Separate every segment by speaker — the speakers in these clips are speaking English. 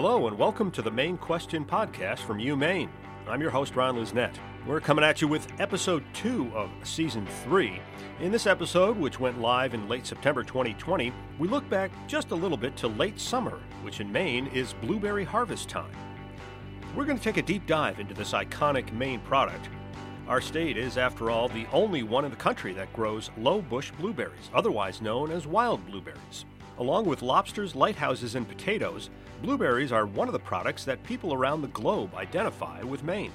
Speaker 1: Hello, and welcome to the Maine Question podcast from UMaine. I'm your host, Ron Lisnet. We're coming at you with episode two of season three. In this episode, which went live in late September 2020, we look back just a little bit to late summer, which in Maine is blueberry harvest time. We're going to take a deep dive into this iconic Maine product. Our state is, after all, the only one in the country that grows low bush blueberries, otherwise known as wild blueberries. Along with lobsters, lighthouses, and potatoes, blueberries are one of the products that people around the globe identify with Maine.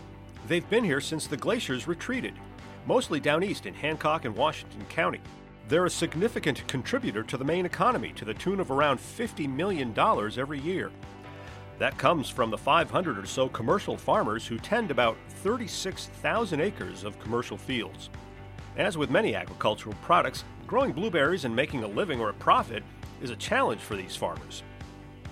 Speaker 1: They've been here since the glaciers retreated, mostly down east in Hancock and Washington County. They're a significant contributor to the Maine economy to the tune of around $50 million every year. That comes from the 500 or so commercial farmers who tend about 36,000 acres of commercial fields. As with many agricultural products, growing blueberries and making a living or a profit is a challenge for these farmers.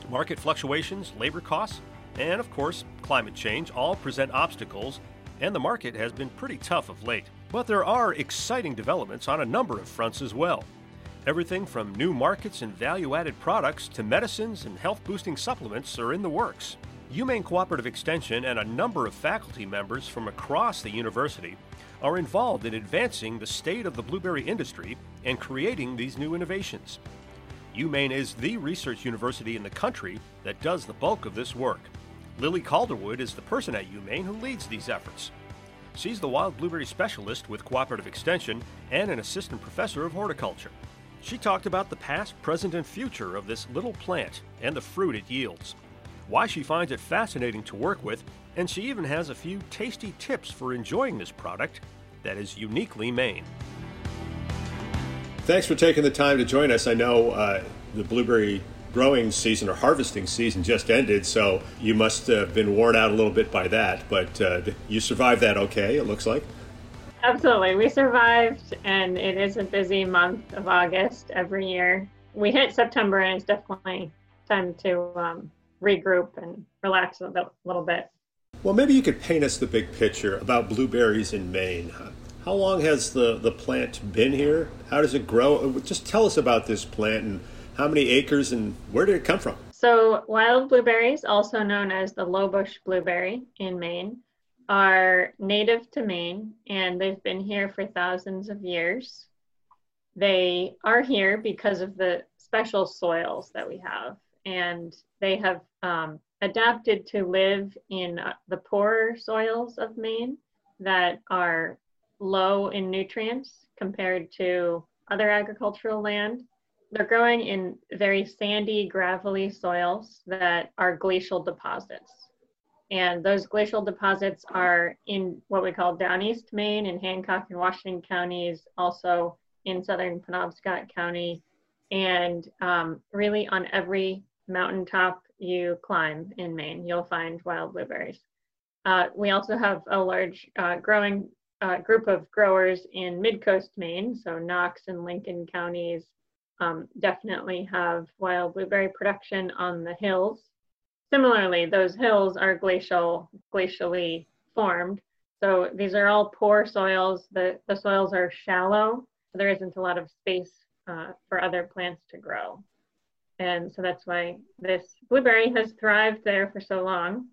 Speaker 1: Market fluctuations, labor costs, and of course, climate change all present obstacles, and the market has been pretty tough of late. But there are exciting developments on a number of fronts as well. Everything from new markets and value added products to medicines and health boosting supplements are in the works. UMaine Cooperative Extension and a number of faculty members from across the university are involved in advancing the state of the blueberry industry and creating these new innovations. UMaine is the research university in the country that does the bulk of this work. Lily Calderwood is the person at UMaine who leads these efforts. She's the wild blueberry specialist with Cooperative Extension and an assistant professor of horticulture. She talked about the past, present, and future of this little plant and the fruit it yields, why she finds it fascinating to work with, and she even has a few tasty tips for enjoying this product that is uniquely Maine. Thanks for taking the time to join us. I know uh, the blueberry growing season or harvesting season just ended, so you must have been worn out a little bit by that, but uh, you survived that okay, it looks like.
Speaker 2: Absolutely. We survived, and it is a busy month of August every year. We hit September, and it's definitely time to um, regroup and relax a little bit.
Speaker 1: Well, maybe you could paint us the big picture about blueberries in Maine. How long has the, the plant been here? How does it grow? Just tell us about this plant and how many acres and where did it come from?
Speaker 2: So, wild blueberries, also known as the lowbush blueberry in Maine, are native to Maine and they've been here for thousands of years. They are here because of the special soils that we have, and they have um, adapted to live in uh, the poorer soils of Maine that are low in nutrients compared to other agricultural land. They're growing in very sandy, gravelly soils that are glacial deposits. And those glacial deposits are in what we call down east Maine in Hancock and Washington counties, also in southern Penobscot County, and um, really on every mountaintop you climb in Maine, you'll find wild blueberries. Uh, we also have a large uh, growing uh, group of growers in mid-coast Maine, so Knox and Lincoln counties, um, definitely have wild blueberry production on the hills. Similarly, those hills are glacial, glacially formed. So these are all poor soils. The, the soils are shallow. So There isn't a lot of space uh, for other plants to grow. And so that's why this blueberry has thrived there for so long.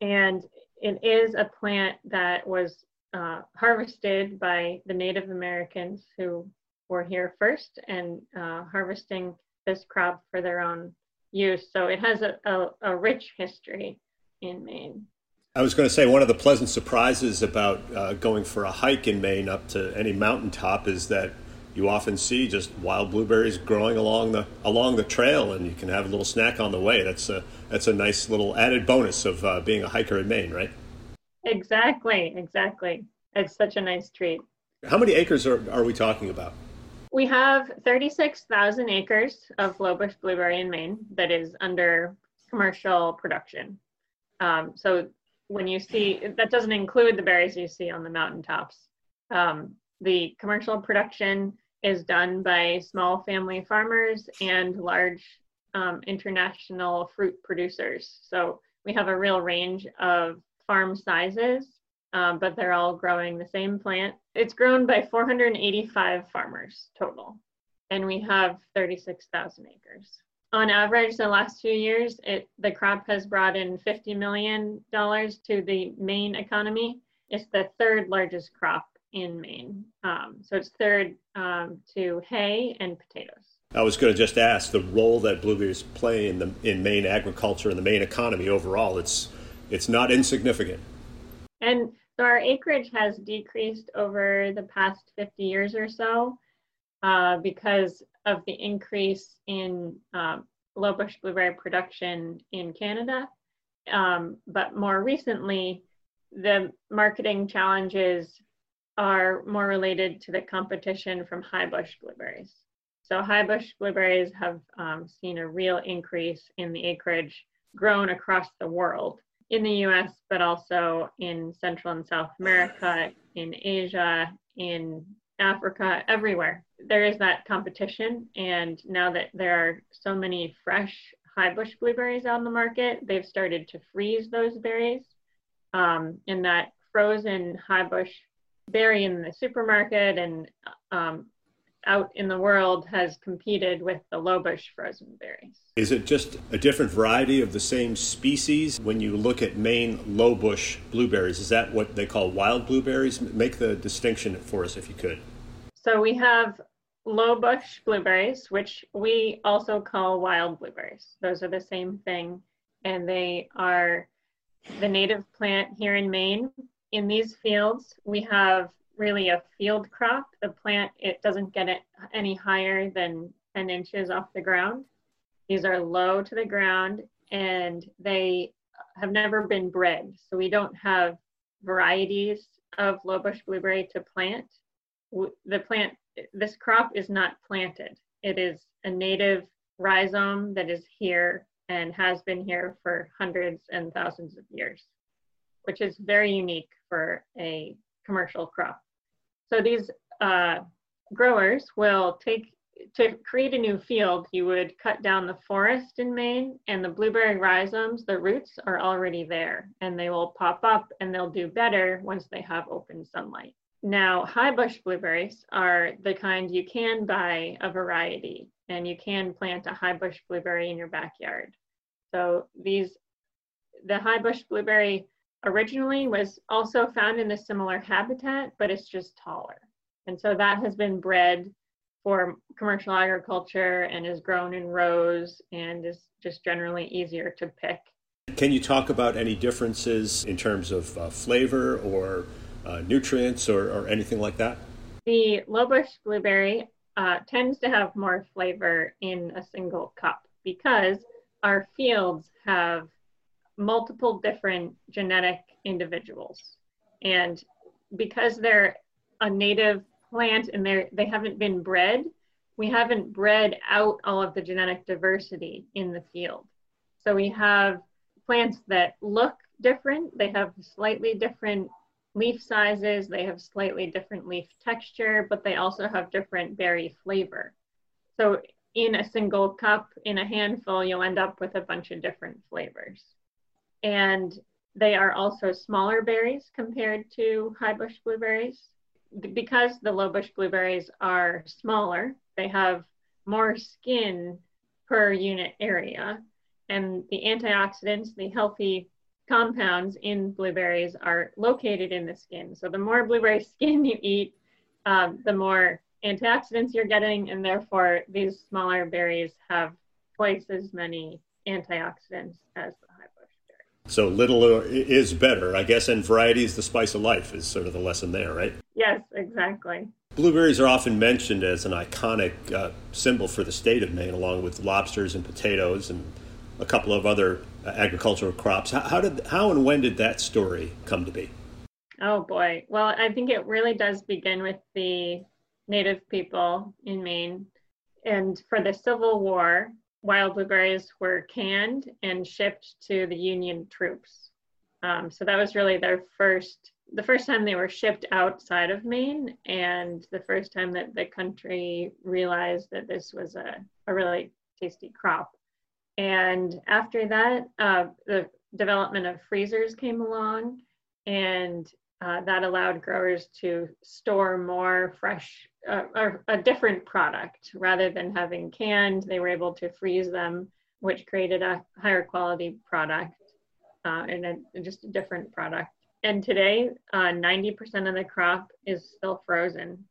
Speaker 2: And it is a plant that was uh, harvested by the Native Americans who were here first and uh, harvesting this crop for their own use. So it has a, a, a rich history in Maine.
Speaker 1: I was going to say one of the pleasant surprises about uh, going for a hike in Maine up to any mountaintop is that you often see just wild blueberries growing along the along the trail, and you can have a little snack on the way. That's a that's a nice little added bonus of uh, being a hiker in Maine, right?
Speaker 2: Exactly, exactly. It's such a nice treat.
Speaker 1: How many acres are, are we talking about?
Speaker 2: We have 36,000 acres of lowbush blueberry in Maine that is under commercial production. Um, so when you see, that doesn't include the berries you see on the mountaintops. Um, the commercial production is done by small family farmers and large um, international fruit producers. So we have a real range of farm sizes um, but they're all growing the same plant. It's grown by 485 farmers total, and we have 36,000 acres. on average, the last few years, it the crop has brought in fifty million dollars to the Maine economy. It's the third largest crop in Maine, um, so it's third um, to hay and potatoes.
Speaker 1: I was going to just ask the role that blueberries play in the in Maine agriculture and the Maine economy overall. It's it's not insignificant.
Speaker 2: And so our acreage has decreased over the past 50 years or so uh, because of the increase in uh, low bush blueberry production in Canada. Um, but more recently, the marketing challenges are more related to the competition from high bush blueberries. So high bush blueberries have um, seen a real increase in the acreage grown across the world in the US, but also in Central and South America, in Asia, in Africa, everywhere. There is that competition. And now that there are so many fresh high bush blueberries on the market, they've started to freeze those berries. Um, and that frozen high bush berry in the supermarket and um, out in the world has competed with the lowbush frozen berries.
Speaker 1: Is it just a different variety of the same species? When you look at Maine lowbush blueberries, is that what they call wild blueberries? Make the distinction for us if you could.
Speaker 2: So we have lowbush blueberries, which we also call wild blueberries. Those are the same thing, and they are the native plant here in Maine. In these fields, we have really a field crop. The plant, it doesn't get it any higher than 10 inches off the ground. These are low to the ground and they have never been bred. So we don't have varieties of low bush blueberry to plant. The plant, this crop is not planted. It is a native rhizome that is here and has been here for hundreds and thousands of years, which is very unique for a commercial crop. So these uh, growers will take, to create a new field, you would cut down the forest in Maine and the blueberry rhizomes, the roots are already there and they will pop up and they'll do better once they have open sunlight. Now, high bush blueberries are the kind you can buy a variety and you can plant a high bush blueberry in your backyard. So these, the high bush blueberry originally was also found in a similar habitat, but it's just taller. And so that has been bred for commercial agriculture and is grown in rows and is just generally easier to pick.
Speaker 1: Can you talk about any differences in terms of uh, flavor or uh, nutrients or, or, anything like that?
Speaker 2: The lowbush blueberry uh, tends to have more flavor in a single cup because our fields have multiple different genetic individuals. And because they're a native plant and they're, they haven't been bred, we haven't bred out all of the genetic diversity in the field. So we have plants that look different, they have slightly different leaf sizes, they have slightly different leaf texture, but they also have different berry flavor. So in a single cup, in a handful, you'll end up with a bunch of different flavors and they are also smaller berries compared to high bush blueberries. Because the low bush blueberries are smaller, they have more skin per unit area, and the antioxidants, the healthy compounds in blueberries are located in the skin. So the more blueberry skin you eat, um, the more antioxidants you're getting, and therefore these smaller berries have twice as many antioxidants as the
Speaker 1: so little is better, I guess, and variety is the spice of life is sort of the lesson there, right?
Speaker 2: Yes, exactly.
Speaker 1: Blueberries are often mentioned as an iconic uh, symbol for the state of Maine, along with lobsters and potatoes and a couple of other uh, agricultural crops. How, how, did, how and when did that story come to be?
Speaker 2: Oh boy. Well, I think it really does begin with the native people in Maine. And for the Civil War, wild blueberries were canned and shipped to the Union troops. Um, so that was really their first, the first time they were shipped outside of Maine, and the first time that the country realized that this was a, a really tasty crop. And after that, uh, the development of freezers came along, and uh, that allowed growers to store more fresh uh, or a different product rather than having canned. They were able to freeze them, which created a higher quality product uh, and a, just a different product. And today, 90% uh, of the crop is still frozen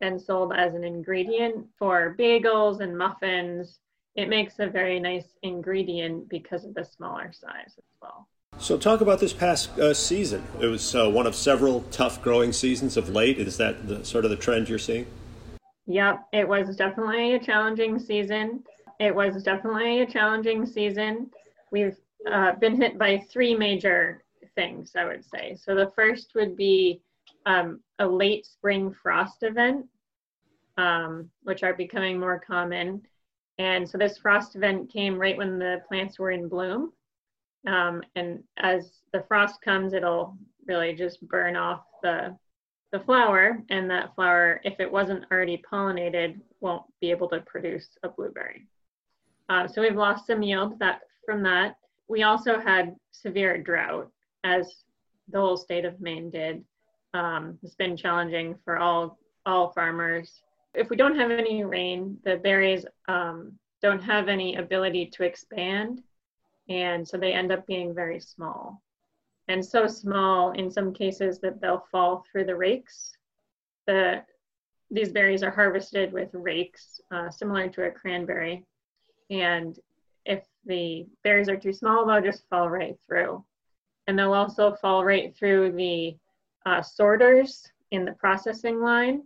Speaker 2: and sold as an ingredient for bagels and muffins. It makes a very nice ingredient because of the smaller size as well.
Speaker 1: So, talk about this past uh, season. It was uh, one of several tough growing seasons of late. Is that the, sort of the trend you're seeing?
Speaker 2: Yep, it was definitely a challenging season. It was definitely a challenging season. We've uh, been hit by three major things, I would say. So, the first would be um, a late spring frost event, um, which are becoming more common. And so, this frost event came right when the plants were in bloom. Um, and as the frost comes, it'll really just burn off the, the flower. And that flower, if it wasn't already pollinated, won't be able to produce a blueberry. Uh, so we've lost some yield that from that. We also had severe drought, as the whole state of Maine did. Um, it's been challenging for all all farmers. If we don't have any rain, the berries um, don't have any ability to expand and so they end up being very small. And so small in some cases that they'll fall through the rakes. The, these berries are harvested with rakes, uh, similar to a cranberry. And if the berries are too small, they'll just fall right through. And they'll also fall right through the uh, sorters in the processing line.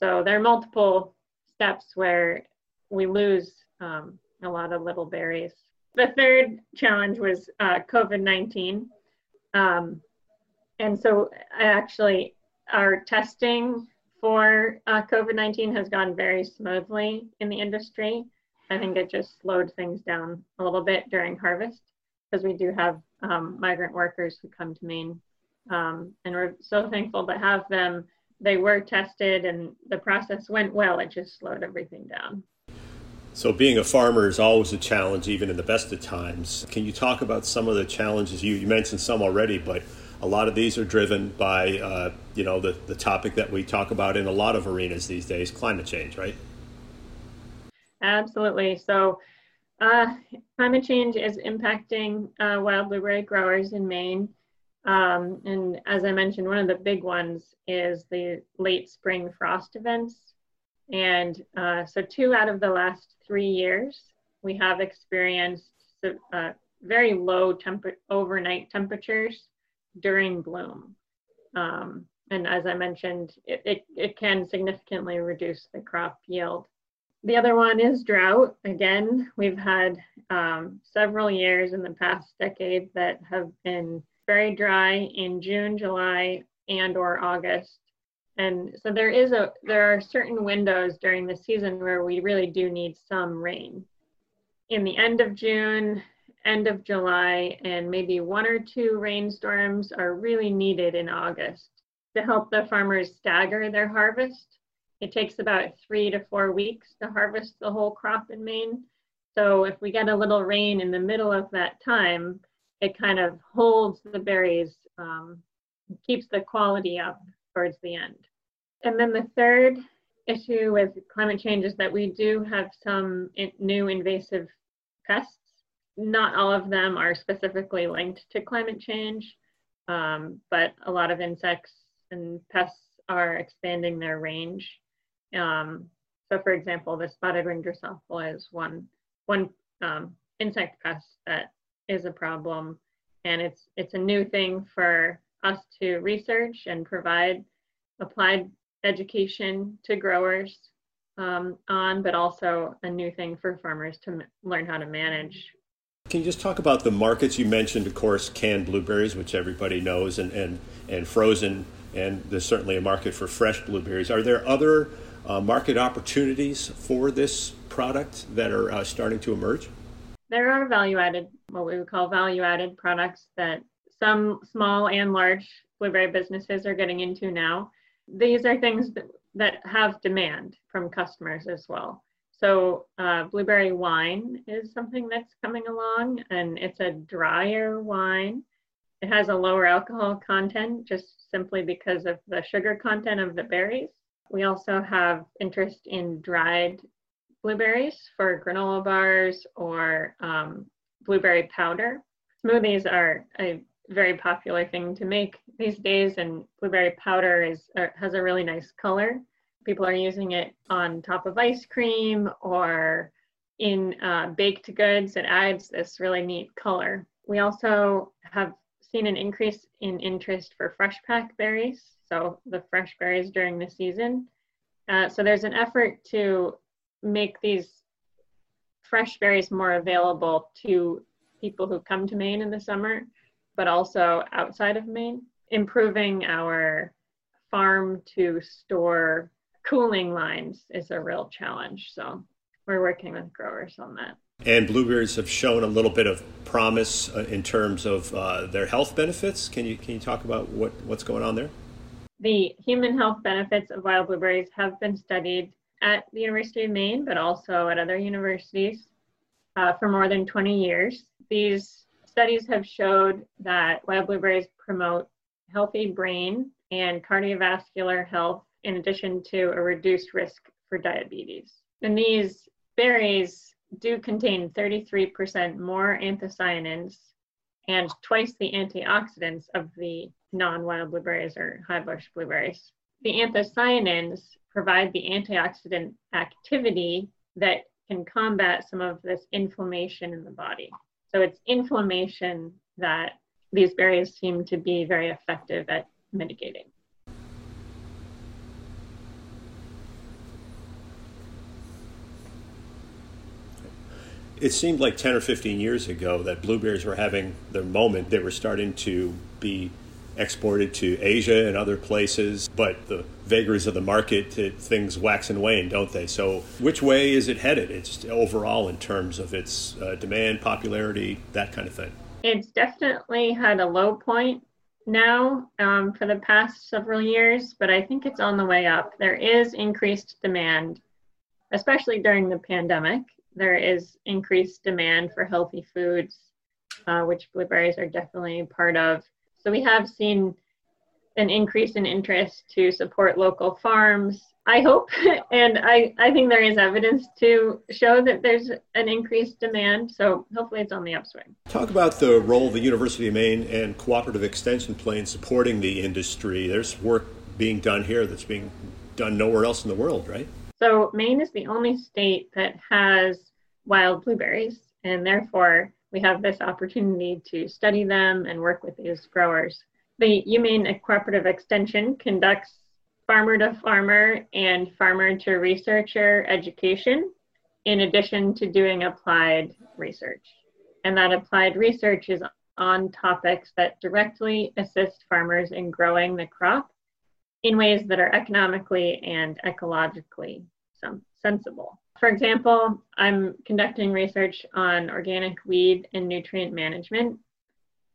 Speaker 2: So there are multiple steps where we lose um, a lot of little berries the third challenge was uh, COVID 19. Um, and so, actually, our testing for uh, COVID 19 has gone very smoothly in the industry. I think it just slowed things down a little bit during harvest because we do have um, migrant workers who come to Maine. Um, and we're so thankful to have them. They were tested and the process went well. It just slowed everything down.
Speaker 1: So, being a farmer is always a challenge, even in the best of times. Can you talk about some of the challenges? You, you mentioned some already, but a lot of these are driven by, uh, you know, the, the topic that we talk about in a lot of arenas these days climate change, right?
Speaker 2: Absolutely. So, uh, climate change is impacting uh, wild blueberry growers in Maine. Um, and as I mentioned, one of the big ones is the late spring frost events. And uh, so, two out of the last three years, we have experienced uh, very low temp- overnight temperatures during bloom. Um, and as I mentioned, it, it, it, can significantly reduce the crop yield. The other one is drought. Again, we've had um, several years in the past decade that have been very dry in June, July, and or August. And so there is a there are certain windows during the season where we really do need some rain. In the end of June, end of July, and maybe one or two rainstorms are really needed in August to help the farmers stagger their harvest. It takes about three to four weeks to harvest the whole crop in Maine. So if we get a little rain in the middle of that time, it kind of holds the berries, um, keeps the quality up towards the end. And then the third issue with climate change is that we do have some new invasive pests. Not all of them are specifically linked to climate change, um, but a lot of insects and pests are expanding their range. Um, so, for example, the spotted wing Drosophila is one one um, insect pest that is a problem, and it's it's a new thing for us to research and provide applied education to growers um, on, but also a new thing for farmers to m- learn how to manage.
Speaker 1: Can you just talk about the markets you mentioned? Of course, canned blueberries, which everybody knows, and and and frozen, and there's certainly a market for fresh blueberries. Are there other uh, market opportunities for this product that are uh, starting to emerge?
Speaker 2: There are value added, what we would call value added products that some small and large blueberry businesses are getting into now these are things that, that have demand from customers as well. So uh, blueberry wine is something that's coming along, and it's a drier wine. It has a lower alcohol content just simply because of the sugar content of the berries. We also have interest in dried blueberries for granola bars or um, blueberry powder. Smoothies are a very popular thing to make these days, and blueberry powder is uh, has a really nice color. People are using it on top of ice cream or in uh, baked goods. It adds this really neat color. We also have seen an increase in interest for fresh pack berries, so the fresh berries during the season. Uh, so there's an effort to make these fresh berries more available to people who come to Maine in the summer, but also outside of Maine, improving our farm to store cooling lines is a real challenge. So we're working with growers on that.
Speaker 1: And blueberries have shown a little bit of promise uh, in terms of uh, their health benefits. Can you can you talk about what, what's going on there?
Speaker 2: The human health benefits of wild blueberries have been studied at the University of Maine, but also at other universities uh, for more than 20 years. These studies have showed that wild blueberries promote healthy brain and cardiovascular health in addition to a reduced risk for diabetes. And these berries do contain 33% more anthocyanins and twice the antioxidants of the non-wild blueberries or high bush blueberries. The anthocyanins provide the antioxidant activity that can combat some of this inflammation in the body. So it's inflammation that these berries seem to be very effective at mitigating.
Speaker 1: It seemed like 10 or 15 years ago that blueberries were having their moment. They were starting to be exported to Asia and other places, but the vagaries of the market, things wax and wane, don't they? So, which way is it headed? It's overall in terms of its uh, demand, popularity, that kind of thing.
Speaker 2: It's definitely had a low point now um, for the past several years, but I think it's on the way up. There is increased demand, especially during the pandemic. There is increased demand for healthy foods, uh, which blueberries are definitely part of. So we have seen an increase in interest to support local farms. I hope, and I, I think there is evidence to show that there's an increased demand. So hopefully it's on the upswing.
Speaker 1: Talk about the role of the University of Maine and cooperative extension play in supporting the industry. There's work being done here that's being done nowhere else in the world, right?
Speaker 2: So Maine is the only state that has wild blueberries, and therefore we have this opportunity to study them and work with these growers. The UMaine Cooperative Extension conducts farmer to farmer and farmer to researcher education in addition to doing applied research. And that applied research is on topics that directly assist farmers in growing the crop in ways that are economically and ecologically sensible. For example, I'm conducting research on organic weed and nutrient management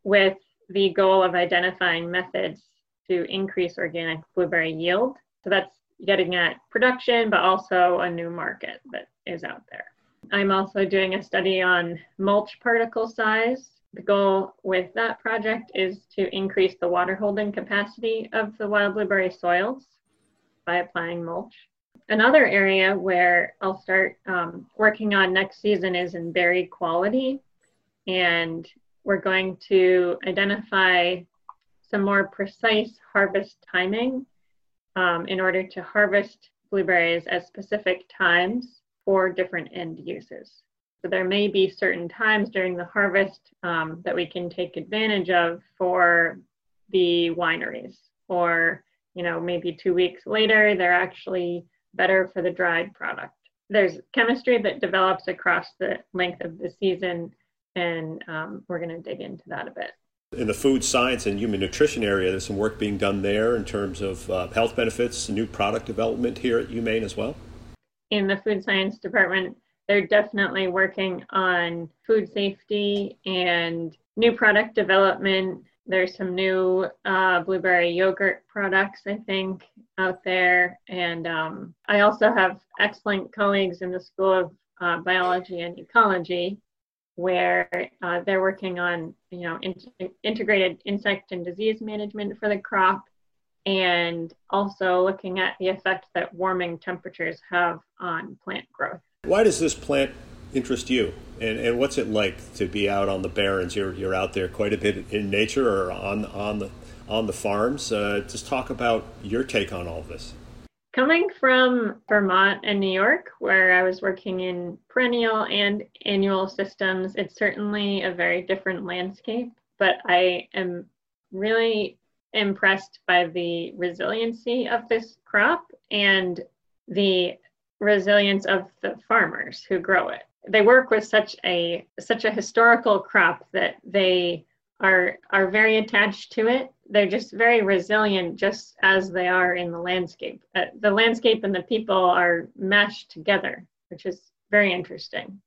Speaker 2: with the goal of identifying methods to increase organic blueberry yield. So that's getting at production, but also a new market that is out there. I'm also doing a study on mulch particle size. The goal with that project is to increase the water holding capacity of the wild blueberry soils by applying mulch. Another area where I'll start um, working on next season is in berry quality. And we're going to identify some more precise harvest timing um, in order to harvest blueberries at specific times for different end uses. So there may be certain times during the harvest um, that we can take advantage of for the wineries, or you know maybe two weeks later they're actually better for the dried product. There's chemistry that develops across the length of the season, and um, we're going to dig into that a bit.
Speaker 1: In the food science and human nutrition area, there's some work being done there in terms of uh, health benefits, new product development here at UMaine as well.
Speaker 2: In the food science department, they're definitely working on food safety and new product development there's some new uh, blueberry yogurt products, I think, out there. And um, I also have excellent colleagues in the School of uh, Biology and Ecology where uh, they're working on, you know, in- integrated insect and disease management for the crop, and also looking at the effect that warming temperatures have on plant growth.
Speaker 1: Why does this plant interest you? And, and what's it like to be out on the barrens? You're, you're out there quite a bit in nature or on, on, the, on the farms. Uh, just talk about your take on all this.
Speaker 2: Coming from Vermont and New York, where I was working in perennial and annual systems, it's certainly a very different landscape, but I am really impressed by the resiliency of this crop and the resilience of the farmers who grow it. They work with such a such a historical crop that they are are very attached to it. They're just very resilient, just as they are in the landscape. Uh, the landscape and the people are meshed together, which is very interesting.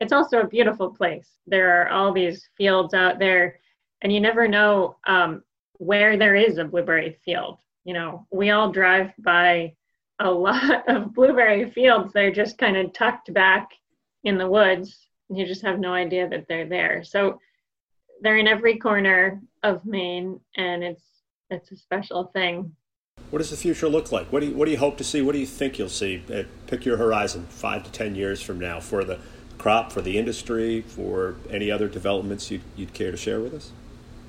Speaker 2: It's also a beautiful place. There are all these fields out there, and you never know um, where there is a blueberry field. You know, we all drive by a lot of blueberry fields. They're just kind of tucked back in the woods. You just have no idea that they're there. So they're in every corner of Maine, and it's it's a special thing.
Speaker 1: What does the future look like? What do you, what do you hope to see? What do you think you'll see? Uh, pick your horizon, five to ten years from now, for the crop, for the industry, for any other developments you'd, you'd care to share with us.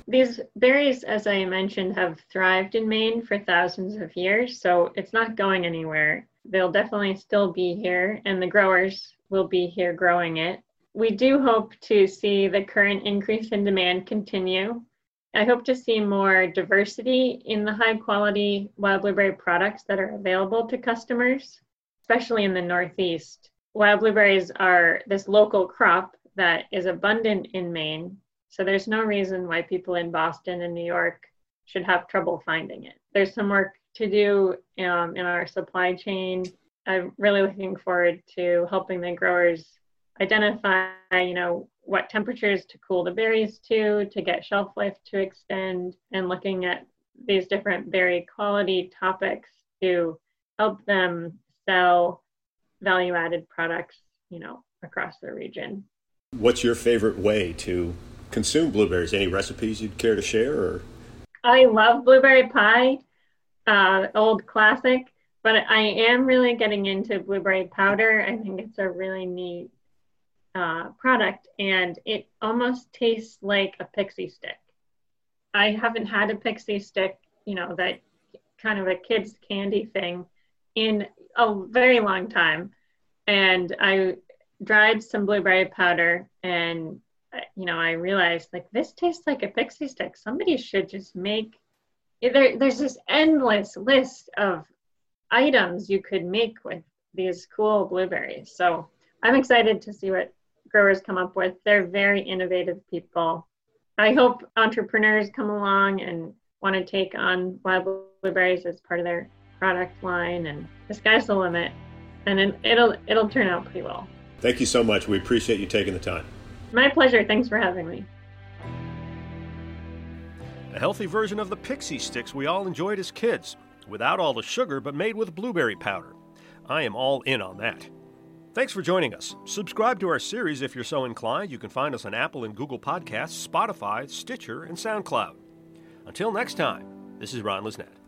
Speaker 2: These berries, as I mentioned, have thrived in Maine for thousands of years, so it's not going anywhere. They'll definitely still be here, and the growers will be here growing it. We do hope to see the current increase in demand continue. I hope to see more diversity in the high quality wild blueberry products that are available to customers, especially in the Northeast. Wild blueberries are this local crop that is abundant in Maine, so there's no reason why people in Boston and New York should have trouble finding it. There's some work to do um, in our supply chain. I'm really looking forward to helping the growers identify, you know, what temperatures to cool the berries to, to get shelf life to extend, and looking at these different berry quality topics to help them sell value added products, you know, across the region.
Speaker 1: What's your favorite way to consume blueberries? Any recipes you'd care to share? Or
Speaker 2: I love blueberry pie, uh, old classic, but I am really getting into blueberry powder. I think it's a really neat uh, product, and it almost tastes like a pixie stick. I haven't had a pixie stick, you know, that kind of a kid's candy thing in a very long time. And I dried some blueberry powder and you know, I realized like this tastes like a pixie stick. Somebody should just make there, there's this endless list of items you could make with these cool blueberries. So I'm excited to see what growers come up with. They're very innovative people. I hope entrepreneurs come along and want to take on wild blueberries as part of their product line and the sky's the limit and it'll it'll turn out pretty well.
Speaker 1: Thank you so much. We appreciate you taking the time.
Speaker 2: My pleasure. Thanks for having me.
Speaker 1: A healthy version of the pixie sticks we all enjoyed as kids, without all the sugar but made with blueberry powder. I am all in on that. Thanks for joining us. Subscribe to our series if you're so inclined. You can find us on Apple and Google Podcasts, Spotify, Stitcher, and SoundCloud. Until next time, this is Ron Lisnet.